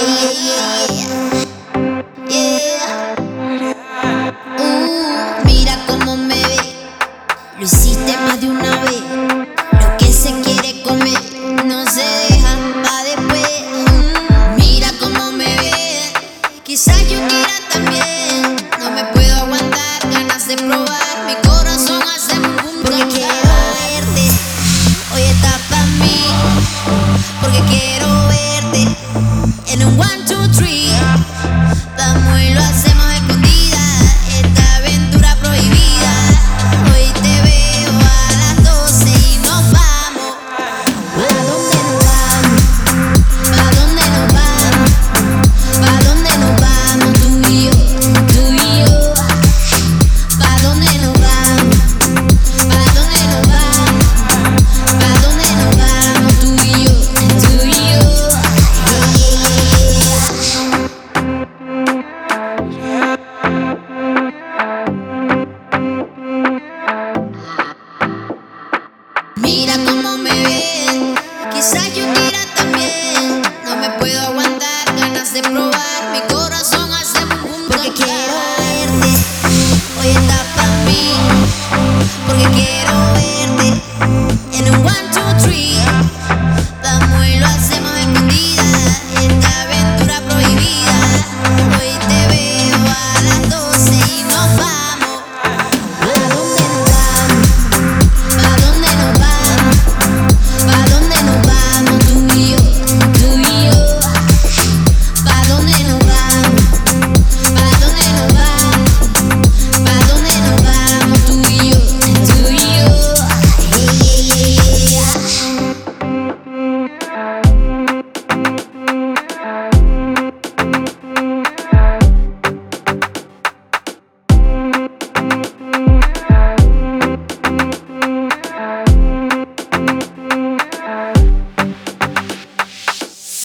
Uh, mira cómo me ve, lo hiciste más de una vez. Lo que se quiere comer no se deja pa' después. Mm, mira cómo me ve, quizás yo quiera también. No me puedo aguantar, ganas de probar. Mi corazón hace un boom porque quiero verte. Hoy está pa' mí, porque quiero tree, pero muy lo hacemos. Mira cómo me ven, quizás yo quiera